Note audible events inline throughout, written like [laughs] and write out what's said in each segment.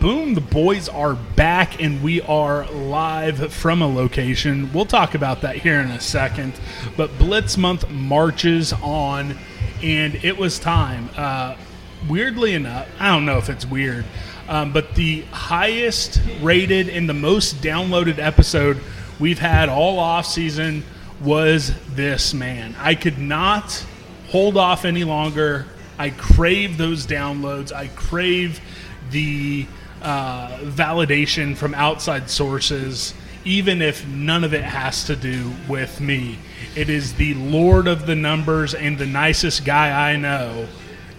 Boom, the boys are back and we are live from a location. We'll talk about that here in a second. But Blitz Month marches on and it was time. Uh, weirdly enough, I don't know if it's weird, um, but the highest rated and the most downloaded episode we've had all off season was this man. I could not hold off any longer. I crave those downloads. I crave the uh, validation from outside sources, even if none of it has to do with me. It is the Lord of the numbers and the nicest guy I know,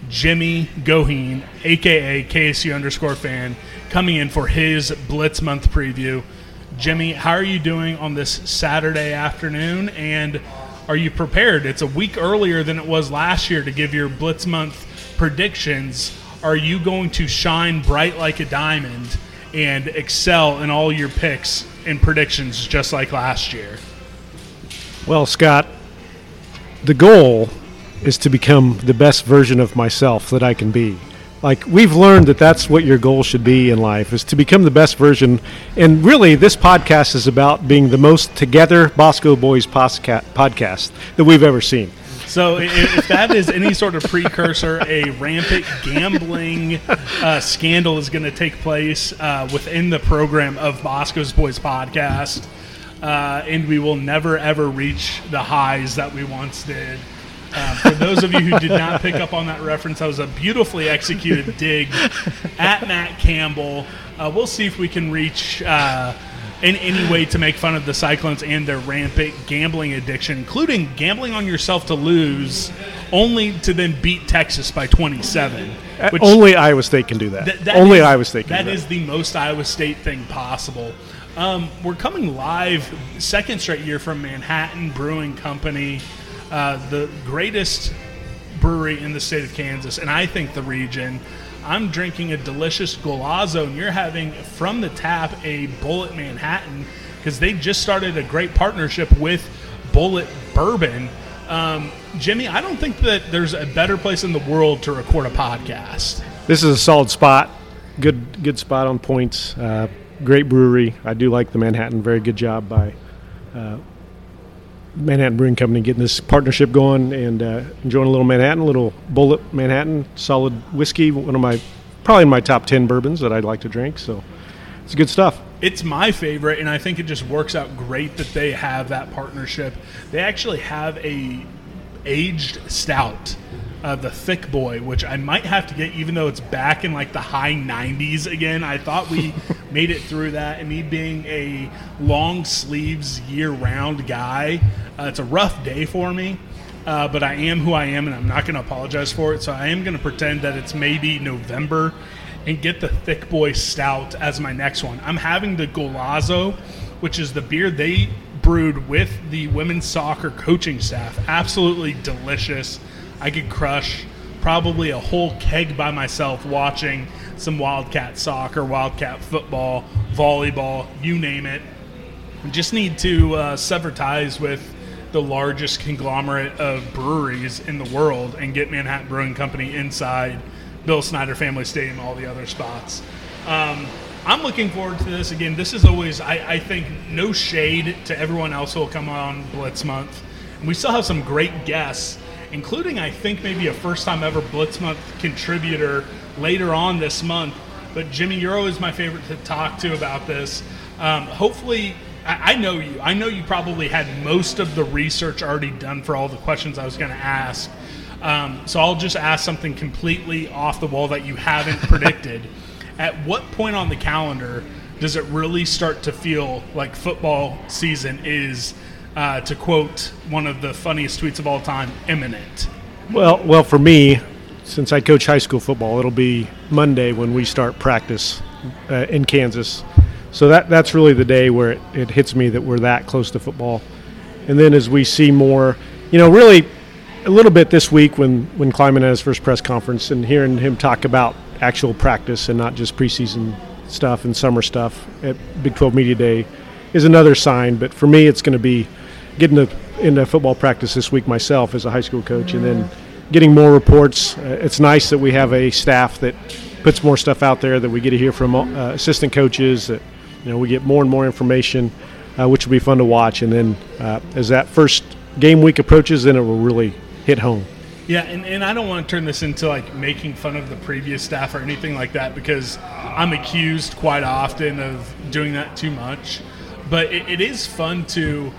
Jimmy Goheen, aka KSU underscore fan, coming in for his Blitz month preview. Jimmy, how are you doing on this Saturday afternoon? And are you prepared? It's a week earlier than it was last year to give your Blitz month predictions are you going to shine bright like a diamond and excel in all your picks and predictions just like last year? Well, Scott, the goal is to become the best version of myself that I can be. Like we've learned that that's what your goal should be in life is to become the best version. And really, this podcast is about being the most together Bosco Boys podcast that we've ever seen. So if, that is any sort of precursor, a rampant gambling uh, scandal is going to take place uh, within the program of Bosco's Boys podcast, uh, and we will never ever reach the highs that we once did. Uh, for those of you who did not pick up on that reference, that was a beautifully executed dig at Matt Campbell. Uh, we'll see if we can reach uh, in any way to make fun of the Cyclones and their rampant gambling addiction, including gambling on yourself to lose, only to then beat Texas by 27. Uh, Only Iowa State can do that. Th- that Only is- Iowa State can That do that. is the most Iowa State thing possible. Um, we're coming live second straight year from Manhattan Brewing Company, uh, the greatest brewery in the state of Kansas, and I think the region. I'm drinking a delicious Golazo, and you're having from the tap a Bulleit Manhattan because they just started a great partnership with Bulleit Bourbon. Um, Jimmy, I don't think that there's a better place in the world to record a podcast. This is a solid spot. Good, good spot on points. Uh, great brewery. I do like the Manhattan. Very good job by uh, Manhattan Brewing Company getting this partnership going and uh, enjoying a little Manhattan, a little Bulleit Manhattan, solid whiskey. One of my probably my top ten bourbons that I'd like to drink. So it's good stuff. It's my favorite, and I think it just works out great that they have that partnership. They actually have a aged stout, uh, the Thick Boy, which I might have to get, even though it's back in like the high 90s again. I thought we [laughs] made it through that, and me being a long sleeves year round guy, uh, it's a rough day for me. Uh, but I am who I am, and I'm not going to apologize for it. So I am going to pretend that it's maybe November and get the Thick Boy Stout as my next one. I'm having the Golazo, which is the beer they brewed with the women's soccer coaching staff. Absolutely delicious. I could crush probably a whole keg by myself watching some Wildcat soccer, Wildcat football, volleyball, you name it. We just need to uh, sever ties with the largest conglomerate of breweries in the world and get Manhattan Brewing Company inside Bill Snyder Family Stadium, all the other spots. Um, I'm looking forward to this. Again, this is always, I, I think, no shade to everyone else who will come on Blitz Month. And we still have some great guests. Including I think maybe a first time ever Blitz Month contributor later on this month. But Jimmy, you're always my favorite to talk to about this. Um, hopefully, I, I know you. I know you probably had most of the research already done for all the questions I was going to ask. Um, so I'll just ask something completely off the wall that you haven't [laughs] predicted. At what point on the calendar does it really start to feel like football season is, uh, to quote one of the funniest tweets of all time, imminent? Well, well, for me, since I coach high school football, it'll be Monday when we start practice uh, in Kansas. So that that's really the day where it, it hits me that we're that close to football. And then as we see more, you know, really a little bit this week when when Klieman had his first press conference and hearing him talk about actual practice and not just preseason stuff and summer stuff at Big 12 Media Day is another sign. But for me, it's going to be getting to, into football practice this week myself as a high school coach, and then getting more reports. Uh, it's nice that we have a staff that puts more stuff out there that we get to hear from uh, assistant coaches. That you know we get more and more information, uh, which will be fun to watch. And then uh, as that first game week approaches, then it will really hit home. Yeah, and, and I don't want to turn this into like making fun of the previous staff or anything like that because I'm accused quite often of doing that too much. But it, it is fun to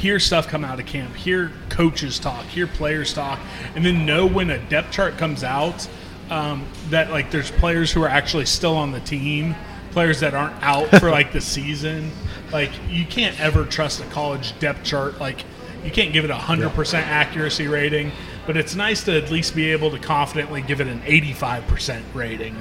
hear stuff come out of camp, hear coaches talk, hear players talk, and then know when a depth chart comes out um, that like there's players who are actually still on the team, players that aren't out for [laughs] like the season. Like you can't ever trust a college depth chart. Like you can't give it a hundred percent accuracy rating, but it's nice to at least be able to confidently give it an eighty-five percent rating.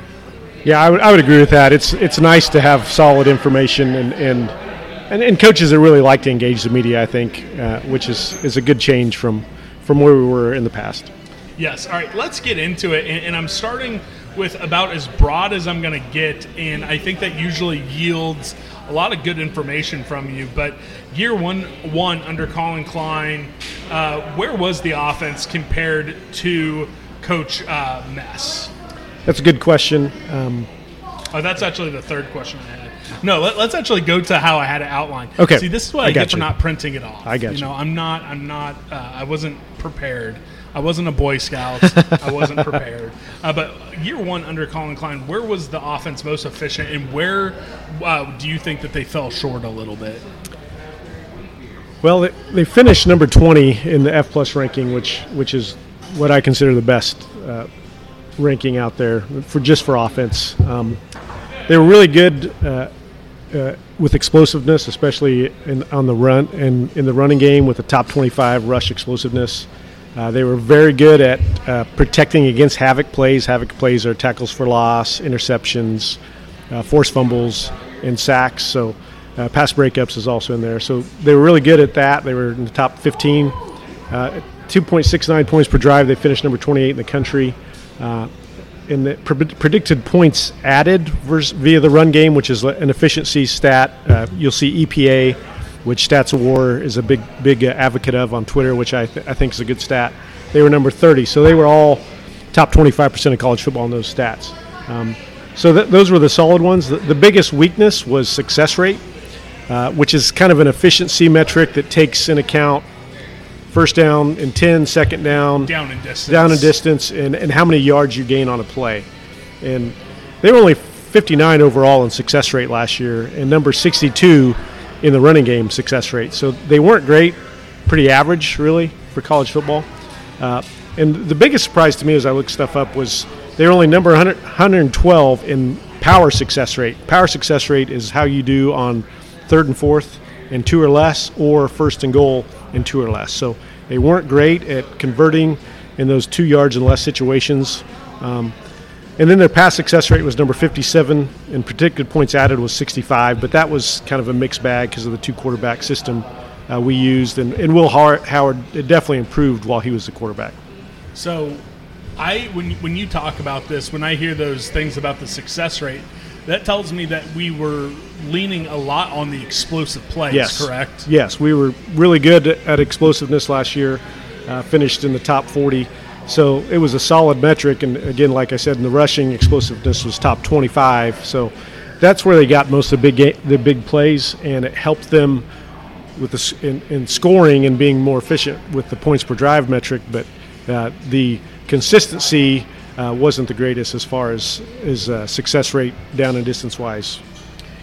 Yeah, I would, I would agree with that. It's it's nice to have solid information and and, and, and coaches that really like to engage the media. I think, uh, which is, is a good change from from where we were in the past. Yes. All right. Let's get into it, and, and I'm starting with about as broad as I'm going to get, and I think that usually yields a lot of good information from you. But year one, one under Collin Klein, uh, where was the offense compared to Coach uh, Mess? That's a good question. Um, Oh, that's actually the third question I had. No, let, us actually go to how I had it outlined. Okay. See, this is what I I, get for not printing it off. I get you. you. know, I'm not. I'm not. Uh, I wasn't prepared. I wasn't a Boy Scout. [laughs] I wasn't prepared. Uh, but year one under Collin Klein, where was the offense most efficient, and where uh, do you think that they fell short a little bit? well, they, they finished number 20 in the F plus ranking, which which is what I consider the best uh, ranking out there for just for offense. Um, they were really good uh, uh, with explosiveness, especially in, on the run and in the running game with the top 25 rush explosiveness. Uh, they were very good at uh, protecting against havoc plays. Havoc plays are tackles for loss, interceptions, uh, forced fumbles, and sacks. So uh, pass breakups is also in there. So they were really good at that. They were in the top 15. Uh, 2.69 points per drive. They finished number 28 in the country. In the pre- predicted points added via the run game, which is an efficiency stat, uh, you'll see EPA, which Stats of War is a big big uh, advocate of on Twitter, which I, th- I think is a good stat. They were number 30, so they were all top 25% of college football in those stats. Um, so th- those were the solid ones. The, the biggest weakness was success rate, uh, which is kind of an efficiency metric that takes in account first down and 10, second down, Down in distance. down in distance, and, and how many yards you gain on a play. And they were only 59 overall in success rate last year, and number 62 in the running game success rate. So they weren't great, pretty average, really, for college football. Uh, and the biggest surprise to me as I looked stuff up was they were only number 100, 112 in power success rate. Power success rate is how you do on third and fourth and two or less, or first and goal in two or less. So they weren't great at converting in those two yards and less situations. Um, and then their pass success rate was number 57, and predicted points added was 65. But that was kind of a mixed bag because of the two quarterback system uh, we used. And, and Will Howard, Howard it definitely improved while he was the quarterback. So, I when when you talk about this, when I hear those things about the success rate, that tells me that we were leaning a lot on the explosive plays. Yes. Correct. Yes, we were really good at explosiveness last year. Uh, finished in the top 40, so it was a solid metric. And again, like I said, in the rushing explosiveness was top 25. So that's where they got most of the big the big plays, and it helped them with the in, in scoring and being more efficient with the points per drive metric. But uh, the consistency uh, wasn't the greatest as far as his uh, success rate down and distance wise.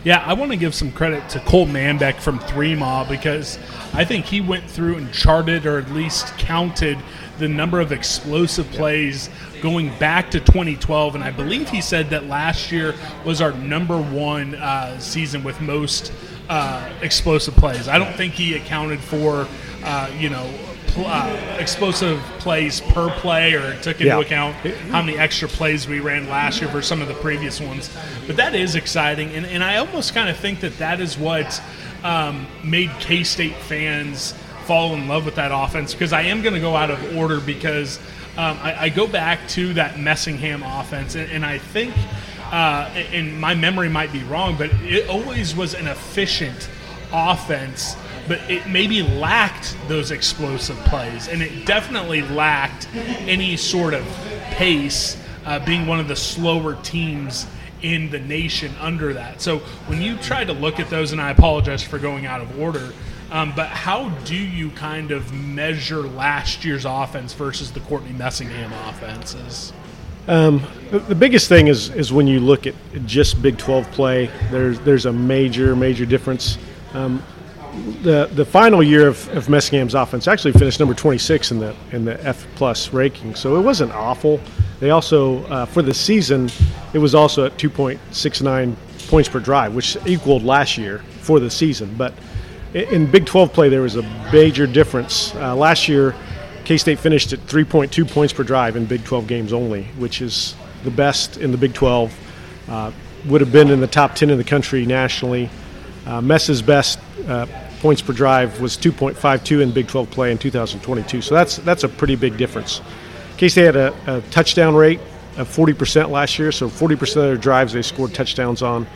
Yeah, I want to give some credit to Cole Manbeck from Three Mile because I think he went through and charted or at least counted the number of explosive plays going back to 2012. And I believe he said that last year was our number one uh, season with most uh, explosive plays. I don't think he accounted for, uh, you know, uh, explosive plays per play or took into Yeah. account how many extra plays we ran last year versus some of the previous ones. But that is exciting. And, and I almost kind of think that that is what um, made K State fans fall in love with that offense because I am going to go out of order because um, I, I go back to that Messingham offense, and, and I think, uh, and my memory might be wrong, but it always was an efficient offense, but it maybe lacked those explosive plays, and it definitely lacked any sort of pace, uh, being one of the slower teams in the nation under that. So when you try to look at those, and I apologize for going out of order, um, but how do you kind of measure last year's offense versus the Courtney Messingham offenses? The, the biggest thing is is when you look at just Big 12 play. There's there's a major major difference. Um, the the final year of, of Messingham's offense actually finished number 26 in the in the F plus ranking, so it wasn't awful. They also uh, for the season, it was also at 2.69 points per drive, which equaled last year for the season. But in Big 12 play, there was a major difference. Uh, last year, K State finished at 3.2 points per drive in Big 12 games only, which is the best in the Big 12. Uh, would have been in the top 10 in the country nationally. Uh, Mess's best uh, points per drive was 2.52 in Big 12 play in 2022. So that's that's a pretty big difference. K State had a, a touchdown rate of 40% last year, so 40% of their drives they scored touchdowns on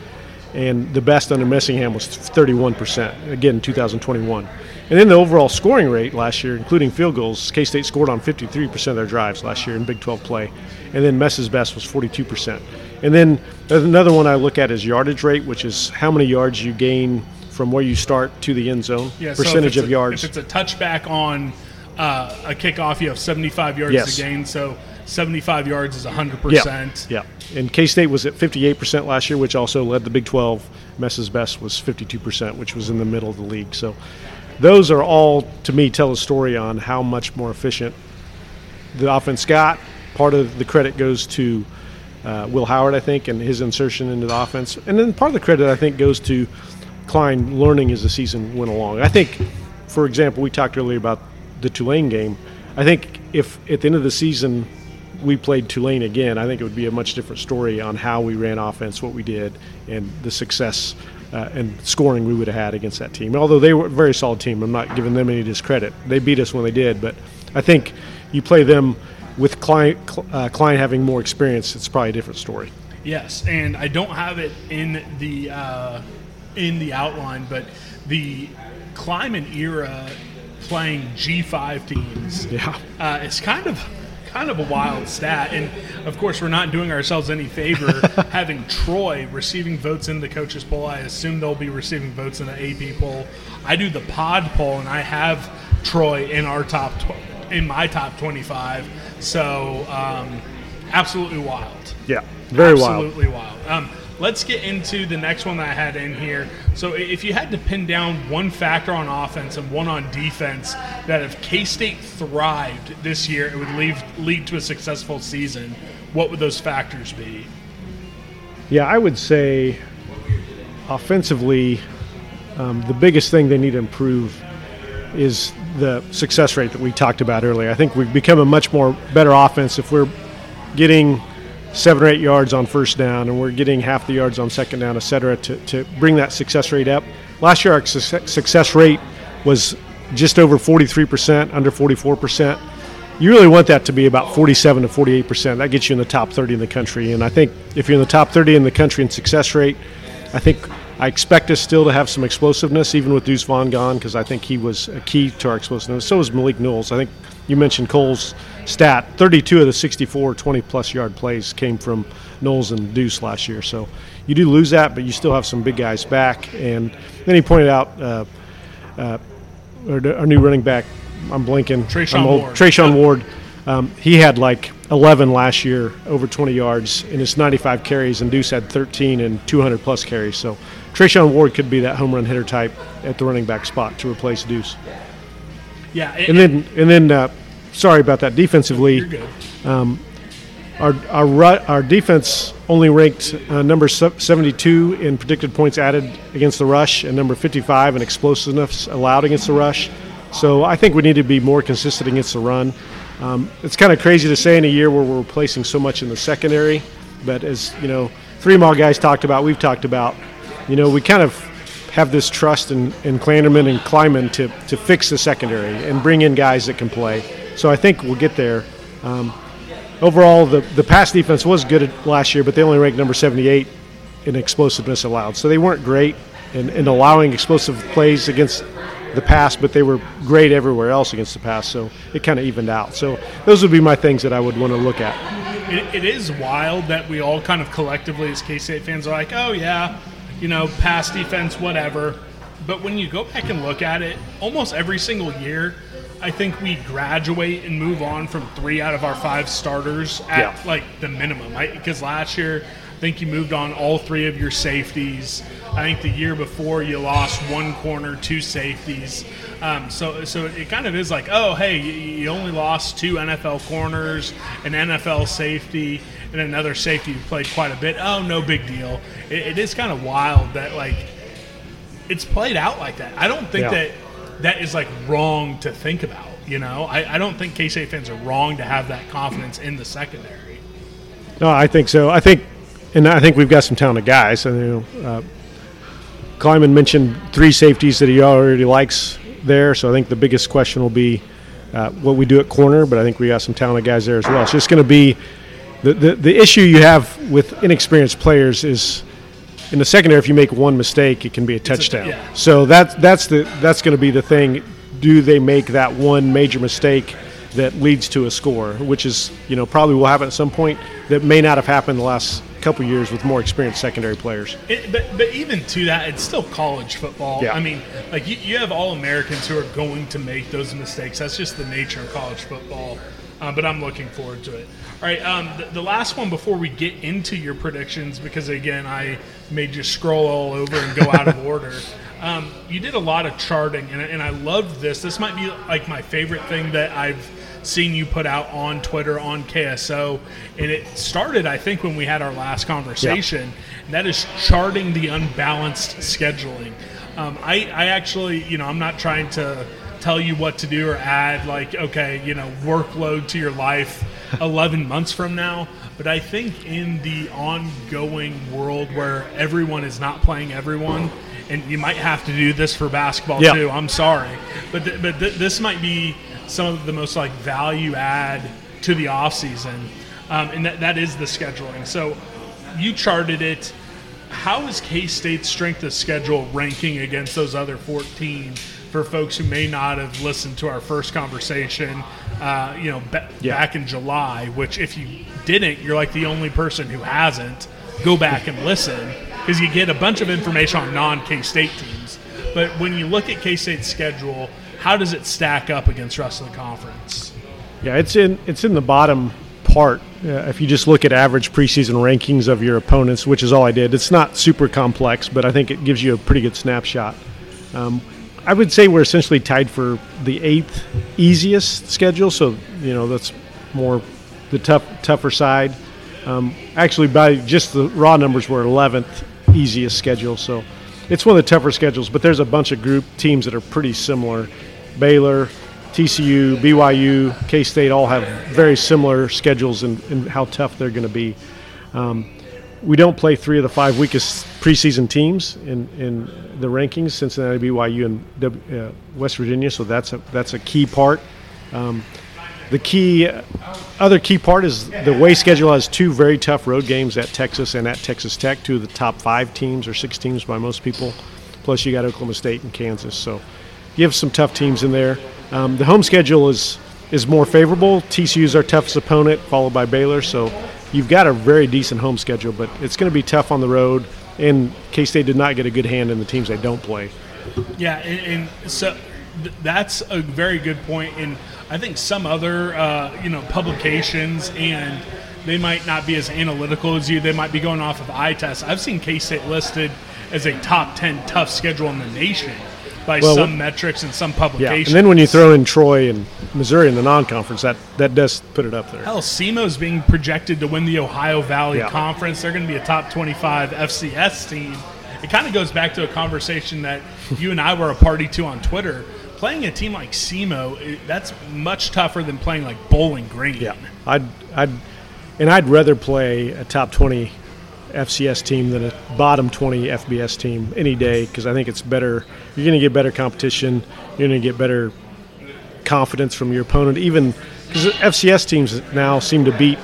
and the best under Messingham was 31%, again in 2021. And then the overall scoring rate last year, including field goals, K State scored on 53% of their drives last year in Big 12 play. And then Mess's best was 42%. And then another one I look at is yardage rate, which is how many yards you gain from where you start to the end zone, Yeah, percentage it's of a- yards. If it's a touchback on uh, a kickoff, you have 75 yards Yes. to gain. So 75 yards is 100%. Yeah, yeah. And K State was at 58% last year, which also led the Big 12. Mess's best was 52%, which was in the middle of the league. So those are all, to me, tell a story on how much more efficient the offense got. Part of the credit goes to uh, Will Howard, I think, and his insertion into the offense. And then part of the credit, I think, goes to Klein learning as the season went along. I think, for example, we talked earlier about the Tulane game. I think if at the end of the season we played Tulane again, I think it would be a much different story on how we ran offense, what we did, and the success uh, and scoring we would have had against that team. Although they were a very solid team, I'm not giving them any discredit. They beat us when they did, but I think you play them with Klein, uh, Klein having more experience, it's probably a different story. Yes, and I don't have it in the uh, in the outline, but the Kleiman era playing G5 teams Yeah. uh, it's kind of kind of a wild stat. And of course, we're not doing ourselves any favor [laughs] having Troy receiving votes in the coaches poll. I assume they'll be receiving votes in the AP poll. I do the pod poll, and I have Troy in our top tw- in my top twenty-five. So um, absolutely wild. Yeah, very wild. Absolutely wild. Um, let's get into the next one that I had in here. So, if you had to pin down one factor on offense and one on defense that if K State thrived this year, it would lead lead to a successful season. What would those factors be? Yeah, I would say offensively, um, the biggest thing they need to improve is the success rate that we talked about earlier. I think we've become a much more better offense if we're getting seven or eight yards on first down and we're getting half the yards on second down, et cetera, to, to bring that success rate up. Last year, our success success rate was just over 43%, under 44%. You really want that to be about 47 to 48%. That gets you in the top 30 in the country. And I think if you're in the top 30 in the country in success rate, I think I expect us still to have some explosiveness, even with Deuce Vaughn gone, because I think he was a key to our explosiveness. So was Malik Knowles. I think you mentioned Cole's stat 32 of the 64 20 plus yard plays came from Knowles and Deuce last year. So you do lose that, but you still have some big guys back. And then he pointed out uh, uh, our, our new running back, I'm blinking. Treshaun I'm Ward. Treshaun Ward. Um, he had like 11 last year, over 20 yards in his 95 carries, and Deuce had 13 and 200 plus carries. So Treshaun Ward could be that home run hitter type at the running back spot to replace Deuce. Yeah, And then, and then, uh, sorry about that. Defensively, you're our our our defense only ranked uh, number 72 in predicted points added against the rush and number 55 in explosiveness allowed against the rush. So I think we need to be more consistent against the run. Um, it's kind of crazy to say in a year where we're replacing so much in the secondary, but as you know, three mile guys talked about, we've talked about, you know, we kind of have this trust in, in Klanderman and Klieman to, to fix the secondary and bring in guys that can play. So I think we'll get there. Um, overall, the, the pass defense was good last year, but they only ranked number 78 in explosiveness allowed. So they weren't great in, in allowing explosive plays against the pass, but they were great everywhere else against the pass. So it kind of evened out. So those would be my things that I would want to look at. It, it is wild that we all kind of collectively, as K State fans, are like, oh, yeah, you know, pass defense, whatever. But when you go back and look at it, almost every single year, I think we graduate and move on from three out of our five starters at Yeah. like the minimum. Because last year, I think you moved on all three of your safeties. I think the year before you lost one corner, two safeties. Um, so, so it kind of is like, oh, hey, you, only lost two NFL corners, an NFL safety, and another safety who played quite a bit. Oh, no big deal. It, it is kind of wild that like it's played out like that. I don't think Yeah. that that is like wrong to think about. You know, I, I don't think K State fans are wrong to have that confidence in the secondary. No, I think so. I think, and I think we've got some talented guys. And, you know, uh, Klieman mentioned three safeties that he already likes there. So I think the biggest question will be uh, what we do at corner. But I think we got some talented guys there as well. So it's just going to be the, the the issue you have with inexperienced players is in the secondary. If you make one mistake, it can be a touchdown. yeah. So that's that's the that's going to be the thing. Do they make that one major mistake that leads to a score, which is you know probably will happen at some point that may not have happened the last couple years with more experienced secondary players. It, but but even to that, it's still college football. Yeah. I mean, like you, you have all Americans who are going to make those mistakes. That's just the nature of college football. Uh, but I'm looking forward to it. All right, um, the, the last one before we get into your predictions, because again, I made you scroll all over and go out of [laughs] order. Um, you did a lot of charting, and, and I loved this. This might be like my favorite thing that I've seen you put out on Twitter on KSO, and it started, I think, when we had our last conversation. And that is charting the unbalanced scheduling. Um, I, I actually, you know, I'm not trying to tell you what to do or add like okay you know workload to your life 11 months from now but i think in the ongoing world where everyone is not playing everyone and you might have to do this for basketball Yeah. too i'm sorry but th- but th- this might be some of the most like value add to the off season um, and that, that is the scheduling. So you charted it. How is K State's strength of schedule ranking against those other 14 for folks who may not have listened to our first conversation, uh, you know, ba- Yeah. back in July? Which, if you didn't, you're like the only person who hasn't. Go back and listen because you get a bunch of information on non K State teams. But when you look at K State's schedule, how does it stack up against the rest of the conference? Yeah, it's in it's in the bottom part. Uh, if you just look at average preseason rankings of your opponents, which is all I did, it's not super complex, but I think it gives you a pretty good snapshot. Um, I would say we're essentially tied for the eighth easiest schedule, so you know that's more the tough tougher side. Um, actually, by just the raw numbers, we're 11th easiest schedule, so it's one of the tougher schedules. But there's a bunch of group teams that are pretty similar. Baylor, TCU, BYU, K State all have very similar schedules and, how tough they're going to be. Um, we don't play three of the five weakest preseason teams in, in the rankings: Cincinnati, BYU, and W- uh, West Virginia. So that's a that's a key part. Um, the key other key part is the way schedule has two very tough road games at Texas and at Texas Tech, two of the top five teams or six teams by most people. Plus, you got Oklahoma State and Kansas. So you have some tough teams in there. Um, the home schedule is is more favorable. TCU is our toughest opponent, followed by Baylor. So you've got a very decent home schedule, but it's going to be tough on the road. And K State did not get a good hand in the teams they don't play. Yeah, and, and so th- that's a very good point. and I think some other uh, you know publications and they might not be as analytical as you. They might be going off of eye tests. I've seen K State listed as a top ten tough schedule in the nation by Well, some metrics and some Yeah, publications. and then when you throw in Troy and Missouri in the non-conference, that that does put it up there. Hell, SEMO's being projected to win the Ohio Valley Yeah. Conference. They're going to be a top 25 FCS team. It kind of goes back to a conversation that you and I were a party to on Twitter. Playing a team like SEMO, that's much tougher than playing like Bowling Green. Yeah, I'd, I'd, and I'd rather play a top twenty FCS team than a bottom twenty FBS team any day because I think it's better. You're going to get better competition. You're going to get better confidence from your opponent. Even because FCS teams now seem to beat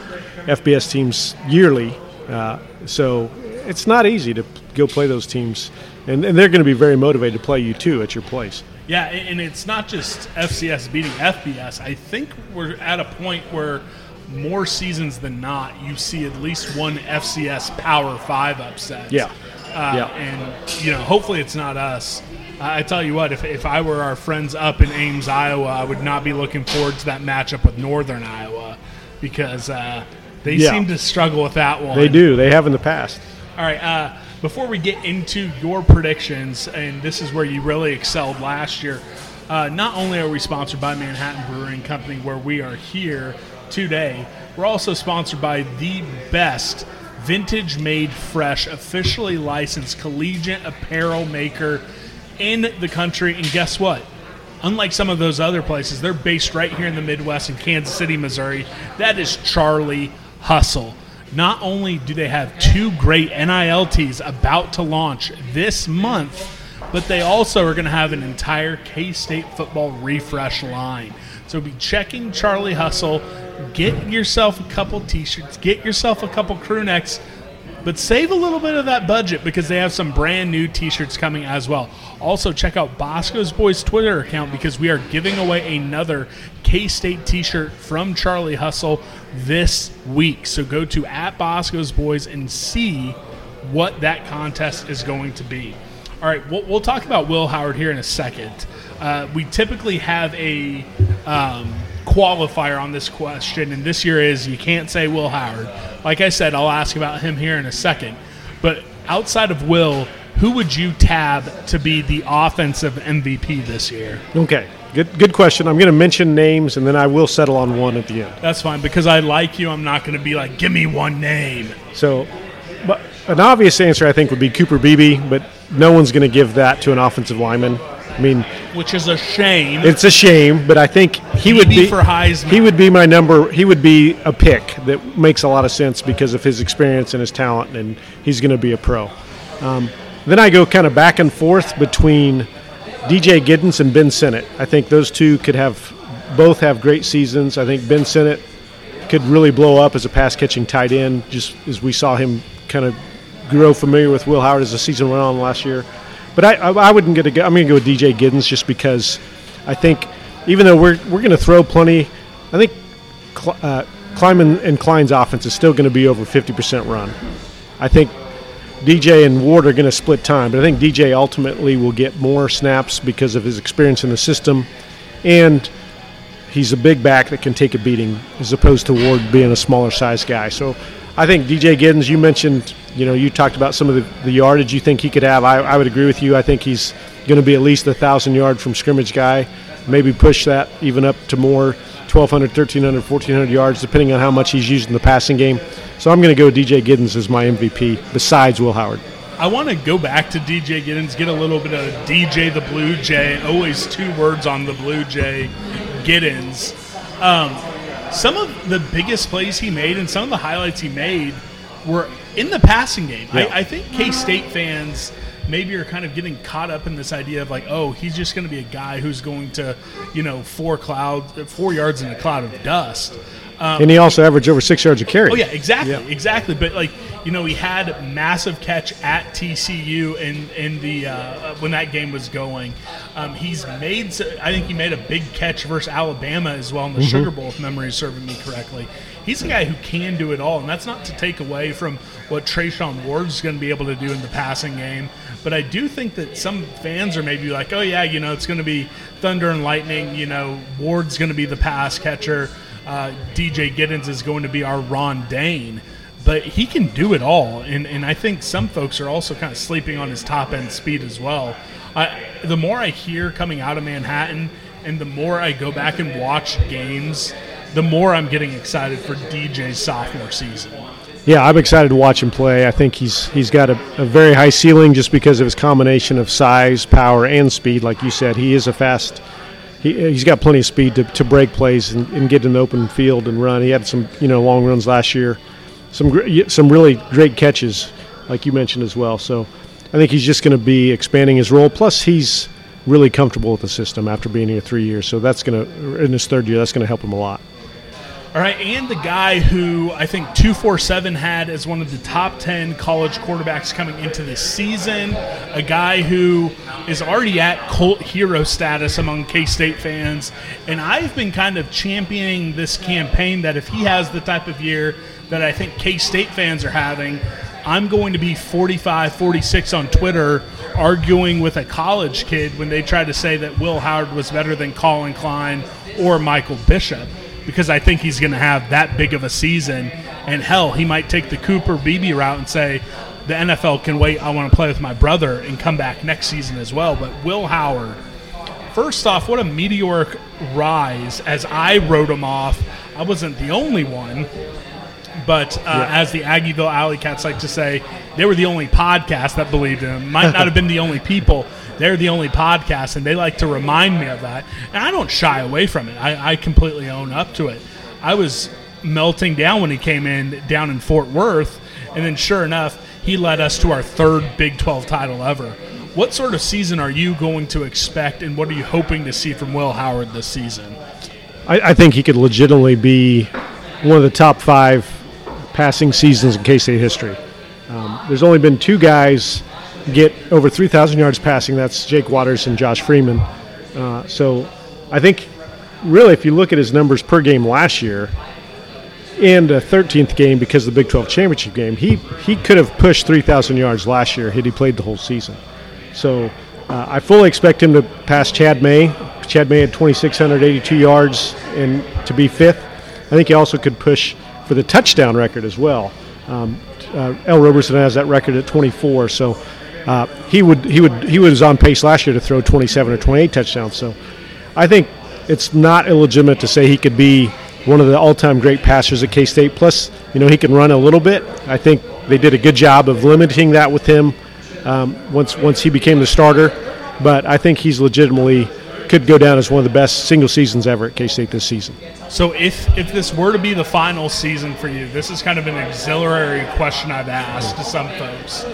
FBS teams yearly, uh, so it's not easy to go play those teams, and, and they're going to be very motivated to play you too at your place. Yeah, and it's not just FCS beating FBS. I think we're at a point where more seasons than not, you see at least one FCS Power Five upset. Yeah. Uh, Yeah. And, you know, hopefully it's not us. I tell you what, if, if I were our friends up in Ames, Iowa, I would not be looking forward to that matchup with Northern Iowa because uh, they Yeah. seem to struggle with that one. They do. They have in the past. All right. Uh, before we get into your predictions, and this is where you really excelled last year, uh, not only are we sponsored by Manhattan Brewing Company, where we are here today, we're also sponsored by the best vintage made fresh, officially licensed collegiate apparel maker in the country. And guess what? Unlike some of those other places, they're based right here in the Midwest in Kansas City, Missouri. That is Charlie Hustle. Not only do they have two great NILTs about to launch this month, but they also are going to have an entire K State football refresh line. So be checking Charlie Hustle. Get yourself a couple t shirts, get yourself a couple crew necks, but save a little bit of that budget because they have some brand new t-shirts coming as well. Also, check out Bosco's Boys Twitter account because we are giving away another K-State t-shirt from Charlie Hustle this week. So go to at Bosco's Boys and see what that contest is going to be. All right, we'll, we'll talk about Will Howard here in a second. Uh, we typically have a um, qualifier on this question, and this year is you can't say Will Howard. Like I said, I'll ask about him here in a second. But outside of Will, who would you tab to be the offensive MVP this year? Okay, good good question. I'm going to mention names, and then I will settle on one at the end. That's fine because I like you. I'm not going to be like, give me one name. So, but an obvious answer I think would be Cooper Beebe, but no one's going to give that to an offensive lineman. I mean, Which is a shame. it's a shame, but I think he would be for Heisman. He would be my number. He would be a pick that makes a lot of sense because of his experience and his talent, and he's going to be a pro. Um, then I go kind of back and forth between DJ Giddens and Ben Sinnott. I think those two could have both have great seasons. I think Ben Sinnott could really blow up as a pass catching tight end, just as we saw him kind of grow familiar with Will Howard as the season went on last year. But I, I, I wouldn't get a. I'm going to go with DJ Giddens just because I think even though we're we're going to throw plenty, I think Cl- uh, Klieman and Klein's offense is still going to be over 50% run. I think DJ and Ward are going to split time, but I think DJ ultimately will get more snaps because of his experience in the system, and he's a big back that can take a beating as opposed to Ward being a smaller size guy. So I think DJ Giddens, you mentioned, you know, you talked about some of the, the yardage you think he could have. I, I would agree with you. I think he's going to be at least a thousand yard from scrimmage guy, maybe push that even up to more 1,200, 1,300, 1,400 yards, depending on how much he's used in the passing game. So I'm going to go DJ Giddens as my MVP besides Will Howard. I want to go back to DJ Giddens, get a little bit of DJ the Blue Jay. Always two words on the Blue Jay, Giddens. Um, some of the biggest plays he made and some of the highlights he made were in the passing game. Yeah. I, I think K State fans maybe are kind of getting caught up in this idea of like, oh, he's just going to be a guy who's going to, you know, four clouds, four yards in a cloud of dust. Um, And he also averaged over six yards a carry. Oh yeah, exactly, Yeah. exactly. But like you know, he had massive catch at TCU in in the uh, when that game was going. Um, he's made, I think he made a big catch versus Alabama as well in the Sugar Bowl, if memory is serving me correctly. He's a guy who can do it all, and that's not to take away from what Treshaun Ward's going to be able to do in the passing game. But I do think that some fans are maybe like, oh yeah, you know, it's going to be thunder and lightning. You know, Ward's going to be the pass catcher. Uh, DJ Giddens is going to be our Ron Dayne but he can do it all. And, and I think some folks are also kind of sleeping on his top end speed as well. I, the more I hear coming out of Manhattan, and the more I go back and watch games, the more I'm getting excited for DJ's sophomore season. Yeah, I'm excited to watch him play. I think he's he's got a, a, very high ceiling just because of his combination of size, power, and speed. Like you said, he is a fast. He, he's got plenty of speed to, to break plays and, and get in the open field and run. He had some you know long runs last year, some some really great catches, like you mentioned as well. So I think he's just going to be expanding his role. Plus, he's really comfortable with the system after being here three years. So that's going to, in his third year, that's going to help him a lot. All right, and the guy who I think 247 had as one of the top 10 college quarterbacks coming into this season, a guy who is already at cult hero status among K State fans. And I've been kind of championing this campaign that if he has the type of year that I think K State fans are having, I'm going to be 45, 46 on Twitter arguing with a college kid when they try to say that Will Howard was better than Collin Klein or Michael Bishop because I think he's going to have that big of a season. And hell, he might take the Cooper Beebe route and say, the NFL can wait. I want to play with my brother and come back next season as well. But Will Howard, first off, what a meteoric rise as I wrote him off. I wasn't the only one. But uh, yeah. as the Aggieville Alley Cats like to say, they were the only podcast that believed in him. Might not have been the only people. They're the only podcast, and they like to remind me of that. And I don't shy away from it. I, I completely own up to it. I was melting down when he came in down in Fort Worth, and then sure enough, he led us to our third Big 12 title ever. What sort of season are you going to expect, and what are you hoping to see from Will Howard this season? I, I think he could legitimately be one of the top five passing seasons in K State history. Um, there's only been two guys get over 3,000 yards passing. That's Jake Waters and Josh Freeman. Uh, so I think, really, if you look at his numbers per game last year and a 13th game because of the Big 12 championship game, he, he could have pushed 3,000 yards last year had he played the whole season. So uh, I fully expect him to pass Chad May. Chad May had 2,682 yards and to be fifth. I think he also could push for the touchdown record as well. Um, uh, Ell Roberson has that record at 24, so uh, he would he would he was on pace last year to throw 27 or 28 touchdowns. So I think it's not illegitimate to say he could be one of the all-time great passers at K-State. Plus, you know, he can run a little bit. I think they did a good job of limiting that with him um, once once he became the starter. But I think he's legitimately could go down as one of the best single seasons ever at K State this season. So, if if this were to be the final season for you, this is kind of an auxiliary question I've asked to some folks.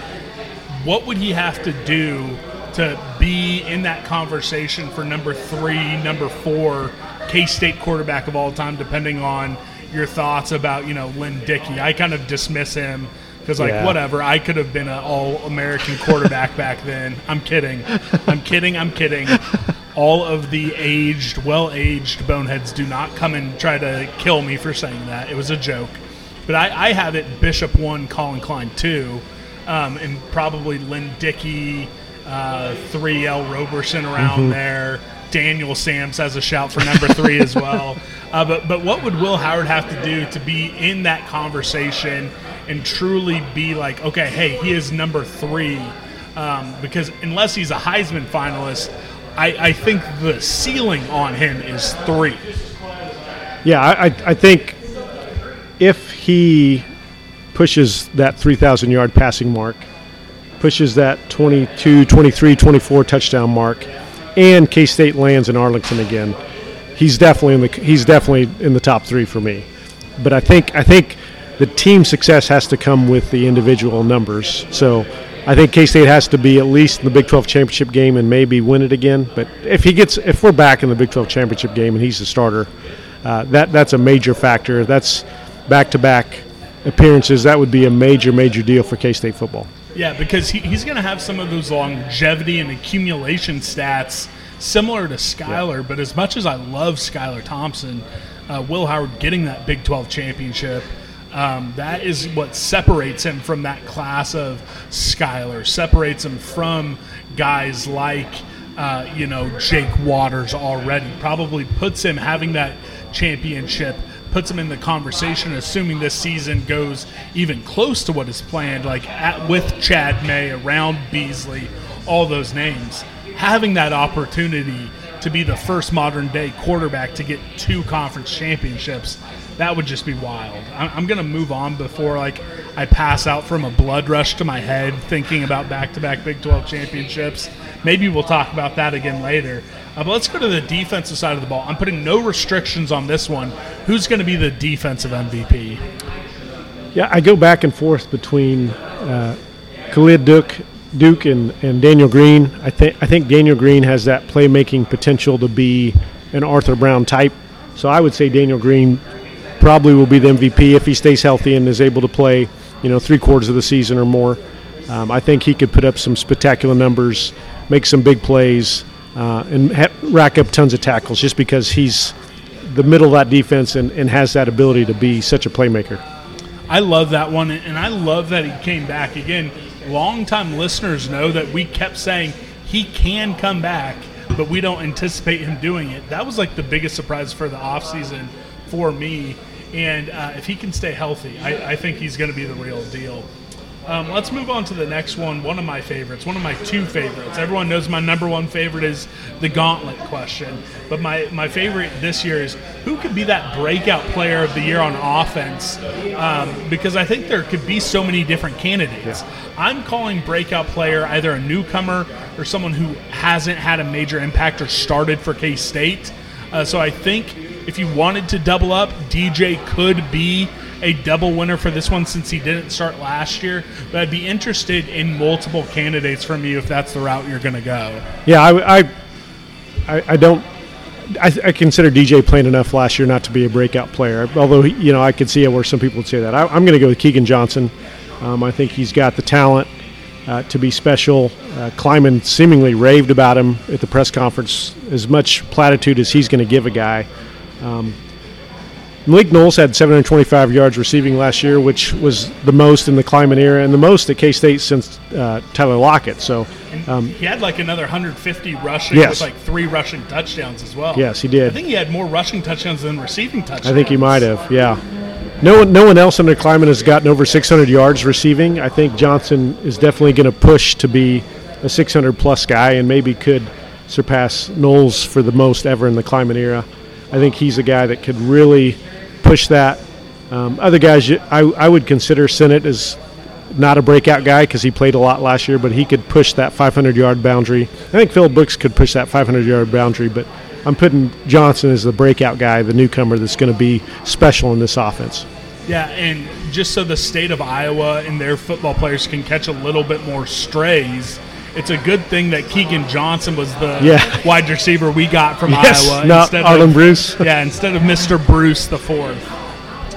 What would he have to do to be in that conversation for number three, number four K State quarterback of all time, depending on your thoughts about you know Lynn Dickey? I kind of dismiss him because like yeah. whatever i could have been an all-american quarterback [laughs] back then i'm kidding i'm kidding i'm kidding all of the aged, well aged boneheads do not come and try to kill me for saying that. It was a joke. But I, I have it Bishop 1, Collin Klein 2, um, and probably Lynn Dickey, uh, 3 Ell Roberson around mm-hmm. there. Daniel Sams has a shout for number three as well. [laughs] Uh, but, but what would Will Howard have to do to be in that conversation and truly be like, okay, hey, he is number three? Um, because unless he's a Heisman finalist, I, I think the ceiling on him is three. Yeah, I, I think if he pushes that 3,000 yard passing mark, pushes that 22, 23, 24 touchdown mark, and K State lands in Arlington again, he's definitely in the he's definitely in the top three for me. But I think I think the team success has to come with the individual numbers. So I think K State has to be at least in the Big 12 championship game and maybe win it again. But if he gets, if we're back in the Big 12 championship game and he's the starter, uh, that that's a major factor. That's back-to-back appearances. That would be a major, major deal for K State football. Yeah, because he, he's going to have some of those longevity and accumulation stats similar to Skylar. Yeah. But as much as I love Skylar Thompson, uh, Will Howard getting that Big 12 championship. Um, that is what separates him from that class of Skylar, separates him from guys like, uh, you know, Jake Waters already. Probably puts him having that championship, puts him in the conversation, assuming this season goes even close to what is planned, like at, with Chad May, around Beasley, all those names. Having that opportunity to be the first modern day quarterback to get two conference championships that would just be wild. I'm, to move on before like I pass out from a blood rush to my head thinking about back-to-back Big 12 championships. Maybe we'll talk about that again later. Uh, but let's go to the defensive side of the ball. I'm putting no restrictions on this one. Who's going to be the defensive MVP? Yeah, I go back and forth between uh, Khalid Duke, Duke and, and Daniel Green. I think I think Daniel Green has that playmaking potential to be an Arthur Brown type. So I would say Daniel Green probably will be the MVP if he stays healthy and is able to play, you know, three quarters of the season or more. Um, I think he could put up some spectacular numbers, make some big plays, uh, and ha- rack up tons of tackles just because he's the middle of that defense and, and has that ability to be such a playmaker. I love that one, and I love that he came back. Again, longtime listeners know that we kept saying he can come back, but we don't anticipate him doing it. That was like the biggest surprise for the offseason for me and uh, if he can stay healthy, I, I think he's going to be the real deal. Um, let's move on to the next one. One of my favorites, one of my two favorites. Everyone knows my number one favorite is the gauntlet question. But my, my favorite this year is who could be that breakout player of the year on offense? Um, because I think there could be so many different candidates. Yeah. I'm calling breakout player either a newcomer or someone who hasn't had a major impact or started for K State. Uh, so I think if you wanted to double up, DJ could be a double winner for this one since he didn't start last year. But I'd be interested in multiple candidates from you if that's the route you're going to go. Yeah, I, I, I, don't. I, I, consider DJ playing enough last year not to be a breakout player. Although you know, I could see where some people would say that. I, am going to go with Keegan Johnson. Um, I think he's got the talent uh, to be special. Uh, Klieman seemingly raved about him at the press conference. As much platitude as he's going to give a guy. Um, Malik Knowles had 725 yards receiving last year, which was the most in the Klieman era and the most at K State since uh, Tyler Lockett. So um, he had like another 150 rushing yes. with like three rushing touchdowns as well. Yes, he did. I think he had more rushing touchdowns than receiving touchdowns. I think he might have. Yeah. No one, no one else under Klieman has gotten over 600 yards receiving. I think Johnson is definitely going to push to be a 600 plus guy and maybe could surpass Knowles for the most ever in the Klieman era. I think he's a guy that could really push that. Um, other guys, I, I would consider Sinnott as not a breakout guy because he played a lot last year, but he could push that 500 yard boundary. I think Phil Brooks could push that 500 yard boundary, but I'm putting Johnson as the breakout guy, the newcomer that's going to be special in this offense. Yeah, and just so the state of Iowa and their football players can catch a little bit more strays it's a good thing that Keegan Johnson was the yeah. wide receiver we got from yes, Iowa. Not instead Arland of, Bruce. [laughs] yeah, instead of Mr. Bruce the fourth.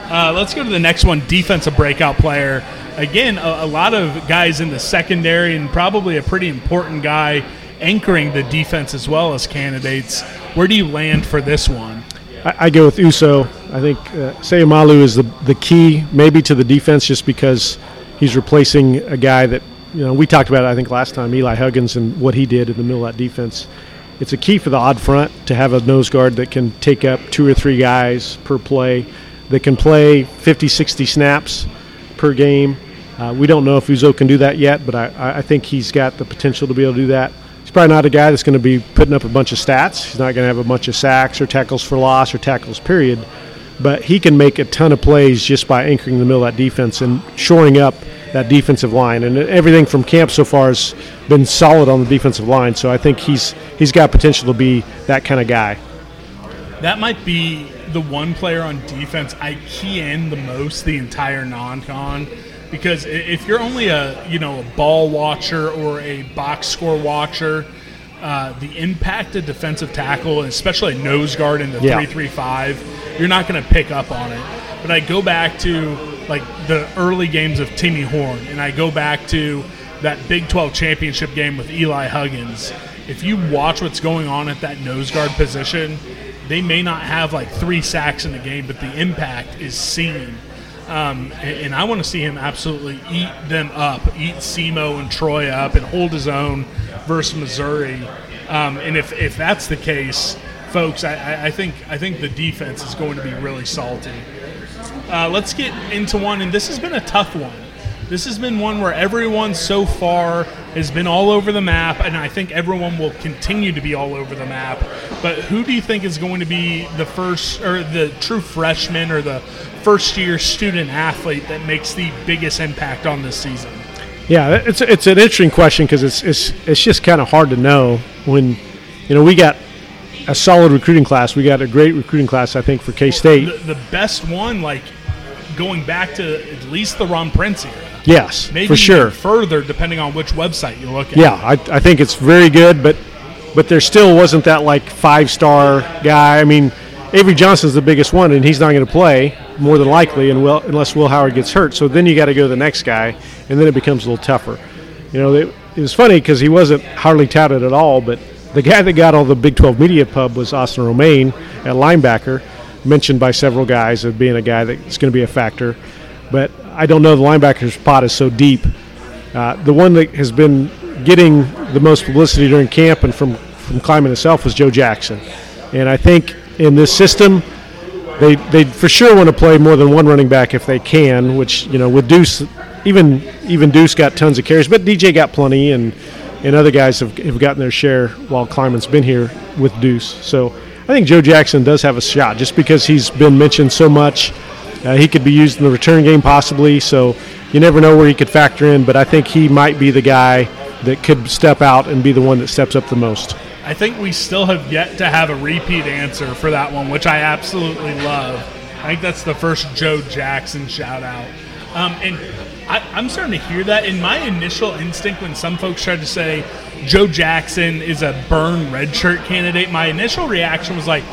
Uh, let's go to the next one. Defensive breakout player. Again, a, a, lot of guys in the secondary, and probably a pretty important guy anchoring the defense as well as candidates. Where do you land for this one? I, I go with Uso. I think uh, Seumalo is the the key, maybe to the defense, just because he's replacing a guy that you know, we talked about it, I think last time, Eli Huggins and what he did in the middle of that defense. It's a key for the odd front to have a nose guard that can take up two or three guys per play, that can play 50, 60 snaps per game. Uh, we don't know if Uso can do that yet, but I, I think he's got the potential to be able to do that. He's probably not a guy that's going to be putting up a bunch of stats. He's not going to have a bunch of sacks or tackles for loss or tackles, period. But he can make a ton of plays just by anchoring the middle of that defense and shoring up – that defensive line. And everything from camp so far has been solid on the defensive line. So I think he's he's got potential to be that kind of guy. That might be the one player on defense I key in the most the entire non-con because if you're only a you know a ball watcher or a box score watcher, uh, the impact of defensive tackle, especially a nose guard in the yeah. three three five, you're not going to pick up on it. But I go back to like the early games of Timmy Horne, and I go back to that Big 12 championship game with Eli Huggins. If you watch what's going on at that nose guard position, they may not have like three sacks in the game, but the impact is seen. Um, and, and I want to see him absolutely eat them up, eat SEMO and Troy up, and hold his own versus Missouri. Um, and if, if that's the case, folks, I, I think I think the defense is going to be really salty. Uh, let's get into one, and this has been a tough one. This has been one where everyone so far has been all over the map, and I think everyone will continue to be all over the map. But who do you think is going to be the first, or the true freshman, or the first year student athlete that makes the biggest impact on this season? Yeah, it's it's an interesting question because it's it's it's just kind of hard to know when, you know, we got a solid recruiting class. We got a great recruiting class, I think, for K State. The, the best one, like going back to at least the Ron Prince era. Yes, Maybe for sure. even further, depending on which website you look at. Yeah, I, I think it's very good, but but there still wasn't that like five star guy. I mean, Avery Johnson's the biggest one, and he's not going to play more than likely, and will, unless Will Howard gets hurt. So then you got to go to the next guy, and then it becomes a little tougher. You know, it, it was funny because he wasn't hardly touted at all, but the guy that got all the Big 12 media pub was Austin Romaine at linebacker, mentioned by several guys of being a guy that's going to be a factor. But I don't know the linebacker spot is so deep. Uh, the one that has been getting the most publicity during camp and from from Klieman itself was Joe Jackson, and I think in this system, they they for sure want to play more than one running back if they can. Which you know with Deuce, even even Deuce got tons of carries, but DJ got plenty, and and other guys have, have gotten their share while Klieman's been here with Deuce. So I think Joe Jackson does have a shot just because he's been mentioned so much. Uh, he could be used in the return game possibly, so you never know where he could factor in. But I think he might be the guy that could step out and be the one that steps up the most. I think we still have yet to have a repeat answer for that one, which I absolutely love. I think that's the first Joe Jackson shout out. Um, and I, I'm starting to hear that. In my initial instinct, when some folks tried to say Joe Jackson is a burn redshirt candidate, my initial reaction was like,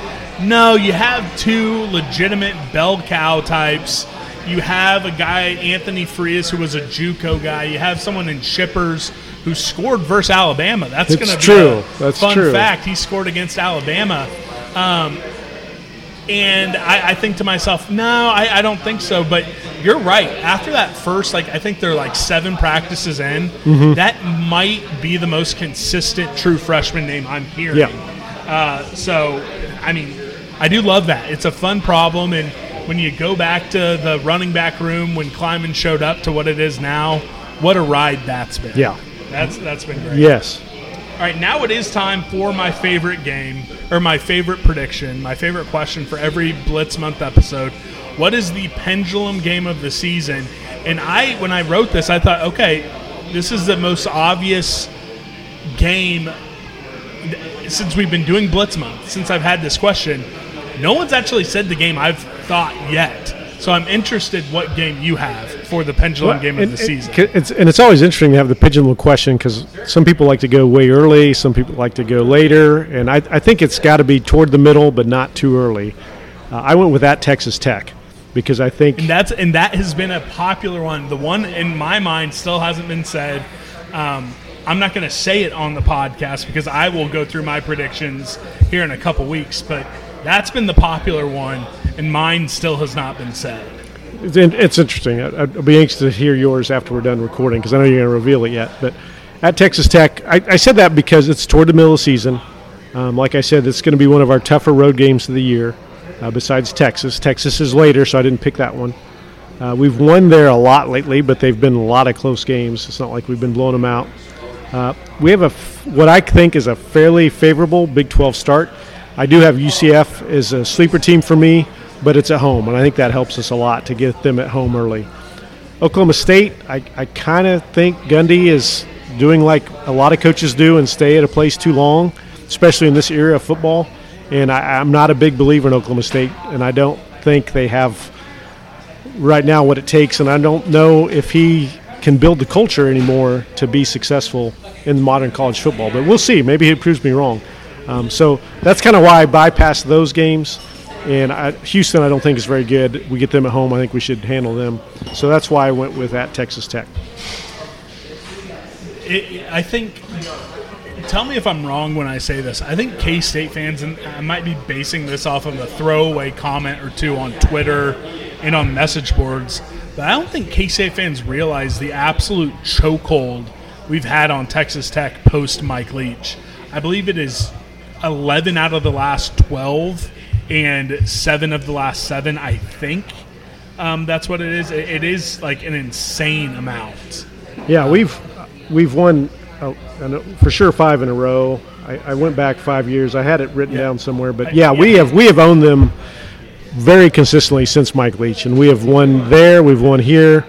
no, you have two legitimate bell cow types. You have a guy, Anthony Frias, who was a JUCO guy. You have someone in Shippers who scored versus Alabama. That's going to be true. a That's fun true. fact. He scored against Alabama. Um, and I, I think to myself, no, I, I don't think so. But you're right. After that first, like I think they're like seven practices in. Mm-hmm. That might be the most consistent true freshman name I'm hearing. Yeah. Uh, so, I mean, I do love that. It's a fun problem, and when you go back to the running back room when Klieman showed up to what it is now, what a ride that's been. Yeah. That's that's been great. Yes. All right, now it is time for my favorite game or my favorite prediction, my favorite question for every Blitz Month episode. What is the pendulum game of the season? And I, when I wrote this, I thought, okay, this is the most obvious game since we've been doing Blitz Month. Since I've had this question, no one's actually said the game I've thought yet. So I'm interested what game you have for the pendulum game of the season. It's, and it's always interesting to have the pigeonhole question because some people like to go way early, some people like to go later, and I, I think it's got to be toward the middle, but not too early. Uh, I went with that Texas Tech because I think And that's and that has been a popular one. The one in my mind still hasn't been said. Um, I'm not going to say it on the podcast because I will go through my predictions here in a couple weeks. But that's been the popular one, and mine still has not been said. It's, it's interesting. I, I'll be anxious to hear yours after we're done recording because I know you're going to reveal it yet. But at Texas Tech, I, I said that because it's toward the middle of the season. Um, like I said, it's going to be one of our tougher road games of the year, uh, besides Texas. Texas is later, so I didn't pick that one. Uh, we've won there a lot lately, but they've been a lot of close games. It's not like we've been blowing them out. Uh, we have a f- what I think is a fairly favorable Big 12 start. I do have UCF as a sleeper team for me, but it's at home, and I think that helps us a lot to get them at home early. Oklahoma State, I, I kind of think Gundy is doing like a lot of coaches do and stay at a place too long, especially in this era of football. And I, I'm not a big believer in Oklahoma State, and I don't think they have right now what it takes. And I don't know if he can build the culture anymore to be successful in modern college football. But we'll see. Maybe he proves me wrong. Um, so that's kind of why I bypassed those games. And I, Houston, I don't think is very good. We get them at home. I think we should handle them. So that's why I went with at Texas Tech. It, I think tell me if I'm wrong when I say this. I think K State fans, and I might be basing this off of a throwaway comment or two on Twitter and on message boards, but I don't think K State fans realize the absolute chokehold we've had on Texas Tech post Mike Leach. I believe it is 11 out of the last 12 and seven of the last seven, I think. Um, that's what it is. It, it is like an insane amount. Yeah, we've we've won uh, for sure five in a row. I, I, went back five years. I had it written yeah. down somewhere, but yeah, yeah, we have we have owned them very consistently since Mike Leach, and we have won there. We've won here.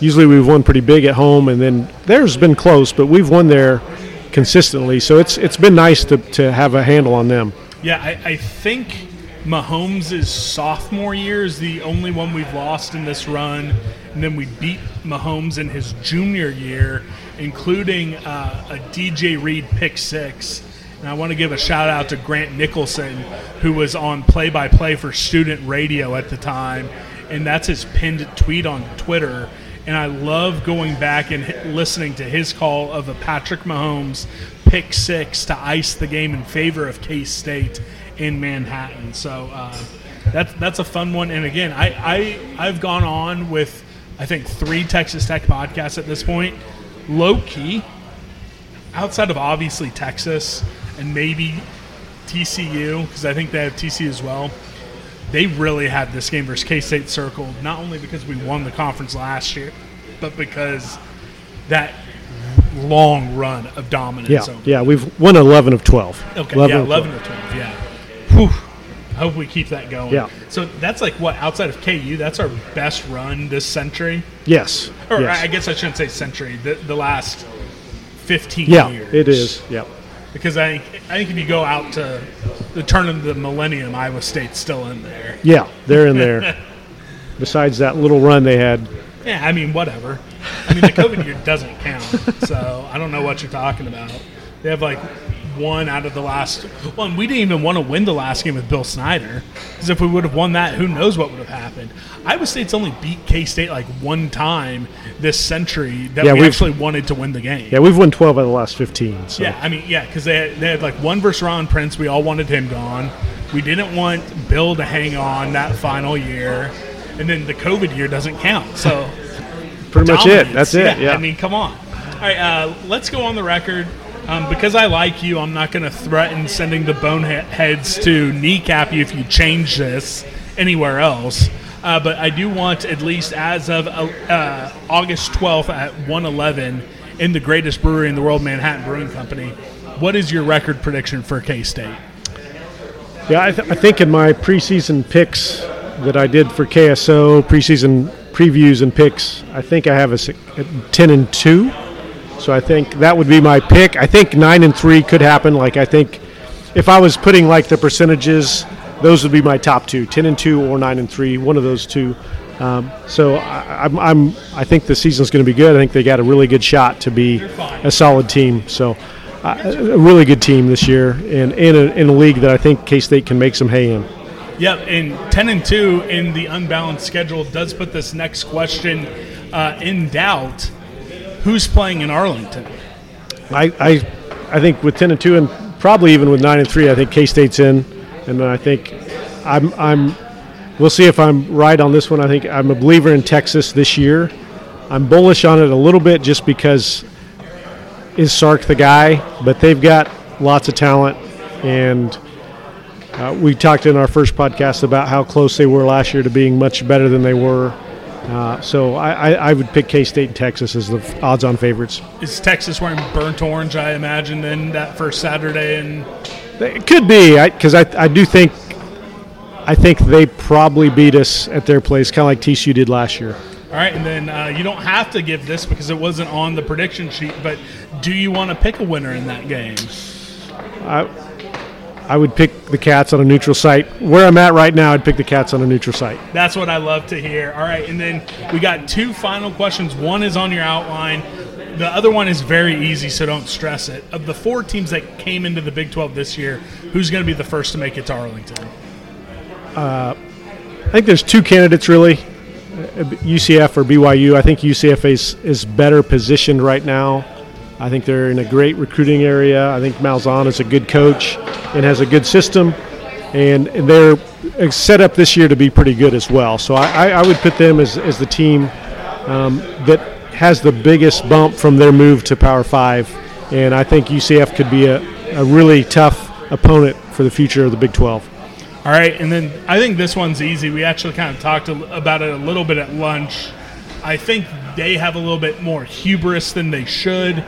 Usually, we've won pretty big at home, and then there's been close, but we've won there consistently. So it's it's been nice to, to have a handle on them. Yeah, I, I think Mahomes' sophomore year is the only one we've lost in this run, and then we beat Mahomes in his junior year, including uh, a DJ Reed pick six. And I want to give a shout out to Grant Nicholson, who was on play by play for student radio at the time, and that's his pinned tweet on Twitter. And I love going back and listening to his call of a Patrick Mahomes pick six to ice the game in favor of K State in Manhattan. So uh, that's that's a fun one. And again, I, I I've gone on with I think three Texas Tech podcasts at this point. Low key, outside of obviously Texas and maybe TCU because I think they have TCU as well. They really had this game versus K State circled, not only because we won the conference last year, but because that long run of dominance. Yeah, yeah, we've won 11 of 12. Okay, 11 yeah, 11 of 12. of 12, yeah. Hope we keep that going. Yeah. So that's like what outside of KU, that's our best run this century. Yes. Or yes. I guess I shouldn't say century. The, the last fifteen yeah, years. it is. Yeah. Because I think I think if you go out to the turn of the millennium, Iowa State's still in there. Yeah, they're in there. [laughs] Besides that little run they had. Yeah, I mean whatever. I mean the COVID year doesn't count, so I don't know what you're talking about. They have like one out of the last one. We didn't even want to win the last game with Bill Snyder because if we would have won that, who knows what would have happened. Iowa State's only beat K State like one time this century that yeah, we actually wanted to win the game. Yeah, we've won twelve out of the last fifteen. So. Yeah, I mean, yeah, because they had, they had like one versus Ron Prince. We all wanted him gone. We didn't want Bill to hang on that final year, and then the COVID year doesn't count. So pretty much it. That's it. Yeah, yeah. I mean, come on. All right, uh, let's go on the record. Um, because I like you, I'm not going to threaten sending the boneheads to kneecap you if you change this anywhere else. Uh, but I do want, at least as of uh, uh August 12th at 111 in the greatest brewery in the world, Manhattan Brewing Company, what is your record prediction for K State? Yeah, I, th- I, think in my preseason picks that I did for KSO, preseason previews and picks, I think I have a, a 10 and 2. So I think that would be my pick. I think nine and three could happen. Like I think if I was putting like the percentages, those would be my top two: ten and two or nine and three. One of those two. Um, so I, I'm, I'm, I think the season's going to be good. I think they got a really good shot to be a solid team. So uh, a really good team this year, and in a, in a league that I think K State can make some hay in. Yep, and ten and two in the unbalanced schedule does put this next question uh, in doubt who's playing in Arlington? I, I, I think with ten and two, and probably even with nine and three, I think K State's in, and I think I'm, I'm. We'll see if I'm right on this one. I think I'm a believer in Texas this year. I'm bullish on it a little bit just because is Sark the guy, but they've got lots of talent, and uh, we talked in our first podcast about how close they were last year to being much better than they were uh, so I, I, would pick K State and Texas as the odds-on favorites. Is Texas wearing burnt orange? I imagine in that first Saturday, and it could be because I, I, I, do think I think they probably beat us at their place, kind of like TCU did last year. All right, and then uh, you don't have to give this because it wasn't on the prediction sheet. But do you want to pick a winner in that game? I, I would pick the Cats on a neutral site. Where I'm at right now, I'd pick the Cats on a neutral site. That's what I love to hear. All right, and then we got two final questions. One is on your outline. The other one is very easy, so don't stress it. Of the four teams that came into the Big 12 this year, who's going to be the first to make it to Arlington? Uh, I think there's two candidates really, UCF or BYU. I think UCF is is better positioned right now I think they're in a great recruiting area. I think Malzahn is a good coach and has a good system, and, they're set up this year to be pretty good as well. So I, I would put them as, as the team um, that has the biggest bump from their move to Power Five, and I think UCF could be a, a really tough opponent for the future of the Big 12. All right, and then I think this one's easy. We actually kind of talked about it a little bit at lunch. I think they have a little bit more hubris than they should.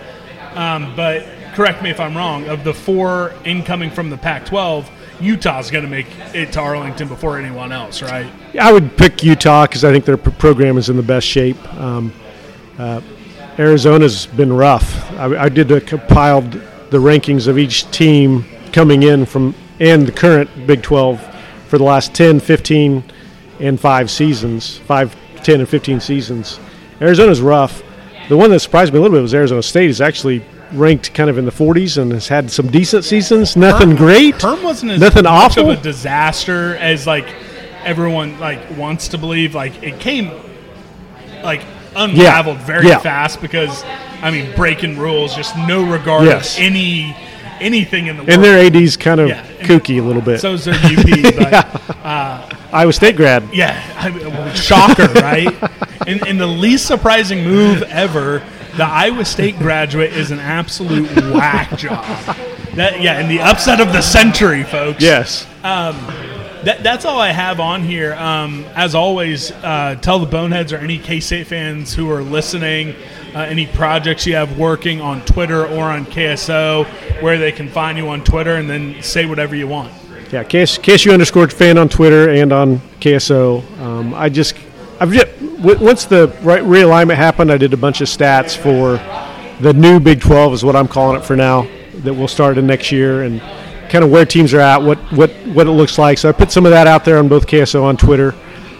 Um, but correct me if I'm wrong. Of the four incoming from the Pac-12, Utah's going to make it to Arlington before anyone else, right? Yeah, I would pick Utah because I think their program is in the best shape. Um, uh, Arizona's been rough. I, I did a compiled the rankings of each team coming in from and the current Big 12 for the last 10, 15, and five seasons, five, 10, and 15 seasons. Arizona's rough. The one that surprised me a little bit was Arizona State is actually ranked kind of in the 40s and has had some decent seasons. Nothing Herm, great. Herm wasn't as nothing much awful. of a disaster as like everyone like wants to believe. Like it came like unraveled yeah. very yeah. fast because I mean breaking rules, just no regard yes. of any anything in the and world. their AD's kind of yeah. kooky a little bit. So is their UP, but [laughs] yeah. uh, Iowa State grad. Yeah, I mean, shocker, right? [laughs] in, in the least surprising move ever, the Iowa State graduate is an absolute whack job. That yeah, in the upset of the century, folks. Yes. Um, that, that's all I have on here. Um, as always, uh, tell the Boneheads or any K State fans who are listening uh, any projects you have working on Twitter or on KSO, where they can find you on Twitter, and then say whatever you want. Yeah, KS, KSU underscore fan on Twitter and on KSO. Um, I just, I've just, once the right realignment happened, I did a bunch of stats for the new Big 12 is what I'm calling it for now. That will start in next year and kind of where teams are at, what what what it looks like. So I put some of that out there on both KSO on Twitter,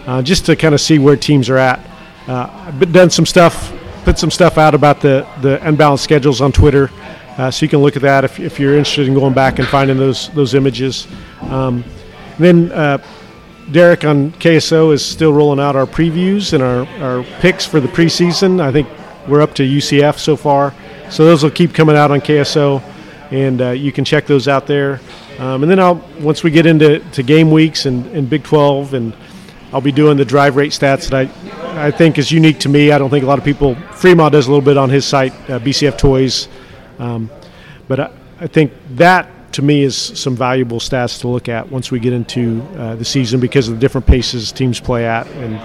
uh, just to kind of see where teams are at. Uh, I've done some stuff, put some stuff out about the the unbalanced schedules on Twitter, uh, so you can look at that if, if you're interested in going back and finding those those images. Um, then. Uh, Derek on KSO is still rolling out our previews and our, our picks for the preseason. I think we're up to UCF so far. So those will keep coming out on KSO and uh, you can check those out there. Um, and then I'll once we get into to game weeks and, and Big 12, and I'll be doing the drive rate stats that I I think is unique to me. I don't think a lot of people. Fremont does a little bit on his site, uh, BCF Toys, um, but I, I, think that to me is some valuable stats to look at once we get into uh, the season because of the different paces teams play at and.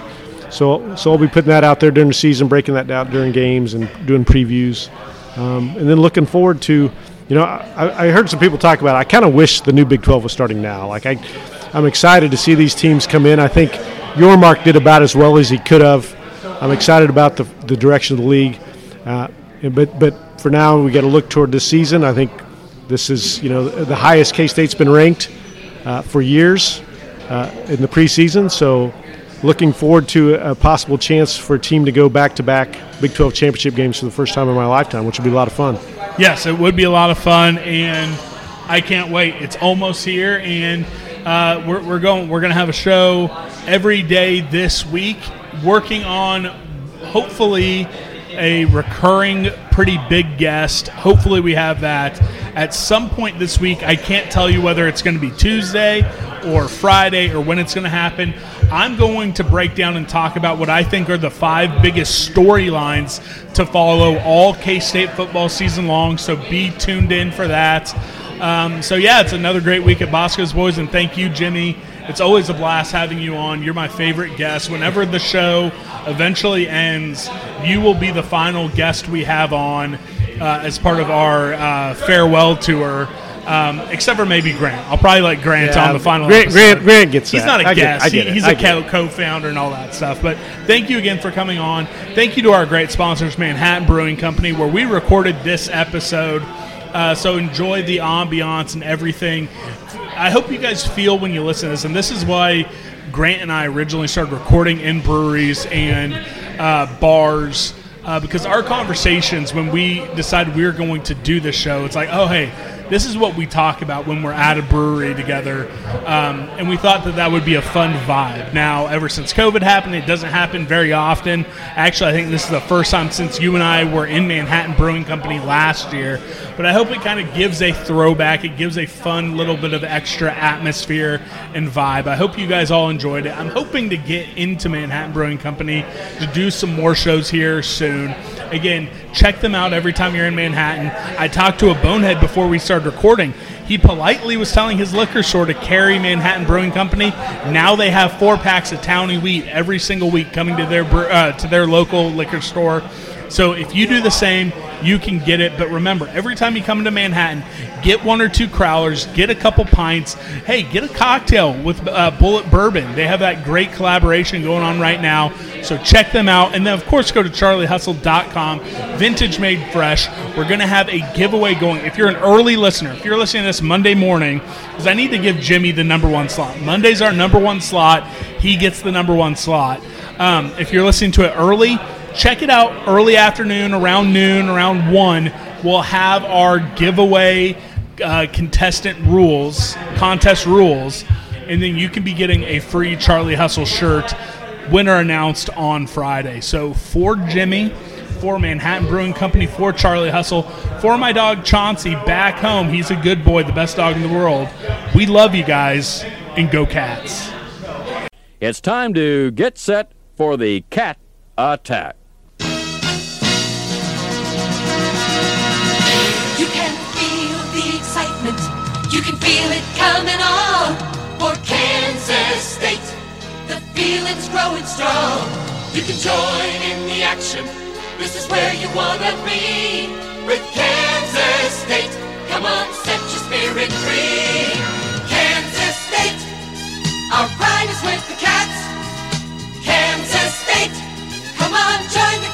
So, so I'll be putting that out there during the season, breaking that down during games, and doing previews, um, and then looking forward to you know, I, I, heard some people talk about. It. I kind of wish the new Big 12 was starting now. Like I, I'm excited to see these teams come in. I think Yormark did about as well as he could have. I'm excited about the, the direction of the league, uh, but but for now we got to look toward this season. I think this is you know the highest K State's been ranked uh, for years uh, in the preseason. So looking forward to a possible chance for a team to go back to back Big 12 championship games for the first time in my lifetime, which would be a lot of fun yes, it would be a lot of fun, and I can't wait. It's almost here, and uh, we're, we're going. We're going to have a show every day this week, working on hopefully a recurring, pretty big guest. Hopefully, we have that at some point this week. I can't tell you whether it's going to be Tuesday or Friday or when it's going to happen. I'm going to break down and talk about what I think are the five biggest storylines to follow all K State football season long. So be tuned in for that. Um, so, yeah, it's another great week at Bosco's Boys, and thank you, Jimmy. It's always a blast having you on. You're my favorite guest. Whenever the show eventually ends, you will be the final guest we have on uh, as part of our uh, farewell tour. Um, except for maybe Grant. I'll probably let Grant yeah, on the final. Grant, Grant, Grant, gets He's that. not a I guest. Get, he, he's I a co-founder and all that stuff. But thank you again for coming on. Thank you to our great sponsors, Manhattan Brewing Company, where we recorded this episode. Uh, so enjoy the ambiance and everything. I hope you guys feel when you listen to this, and this is why Grant and I originally started recording in breweries and uh, bars. Uh, because our conversations when we decided we were going to do this show, it's like, oh hey, this is what we talk about when we're at a brewery together. Um, and we thought that that would be a fun vibe. Now, ever since COVID happened, it doesn't happen very often. Actually, I think this is the first time since you and I were in Manhattan Brewing Company last year. But I hope it kind of gives a throwback. It gives a fun little bit of extra atmosphere and vibe. I hope you guys all enjoyed it. I'm hoping to get into Manhattan Brewing Company to do some more shows here soon. Again, check them out every time you're in Manhattan. I talked to a bonehead before we started recording. He politely was telling his liquor store to carry Manhattan Brewing Company. Now they have four packs of Towny Wheat every single week coming to their uh, to their local liquor store. So if you do the same, you can get it. But remember, every time you come into Manhattan, get one or two crowlers, get a couple pints. Hey, get a cocktail with uh, Bulleit Bourbon. They have that great collaboration going on right now. So check them out. And then, of course, go to charliehustle.com. Vintage Made Fresh. We're going to have a giveaway going. If you're an early listener, if you're listening to this Monday morning, because I need to give Jimmy the number one slot. Monday's our number one slot. He gets the number one slot. Um, if you're listening to it early, check it out early afternoon, around noon, around 1. We'll have our giveaway uh, contestant rules, contest rules, and then you can be getting a free Charlie Hustle shirt. Winner announced on Friday. So for Jimmy, for Manhattan Brewing Company, for Charlie Hustle, for my dog Chauncey back home. He's a good boy, the best dog in the world. We love you guys, and go cats. It's time to get set for the cat attack. You can feel it coming on for Kansas State. The feeling's growing strong. You can join in the action. This is where you wanna be with Kansas State. Come on, set your spirit free. Kansas State, our pride is with the cats. Kansas State, come on, join the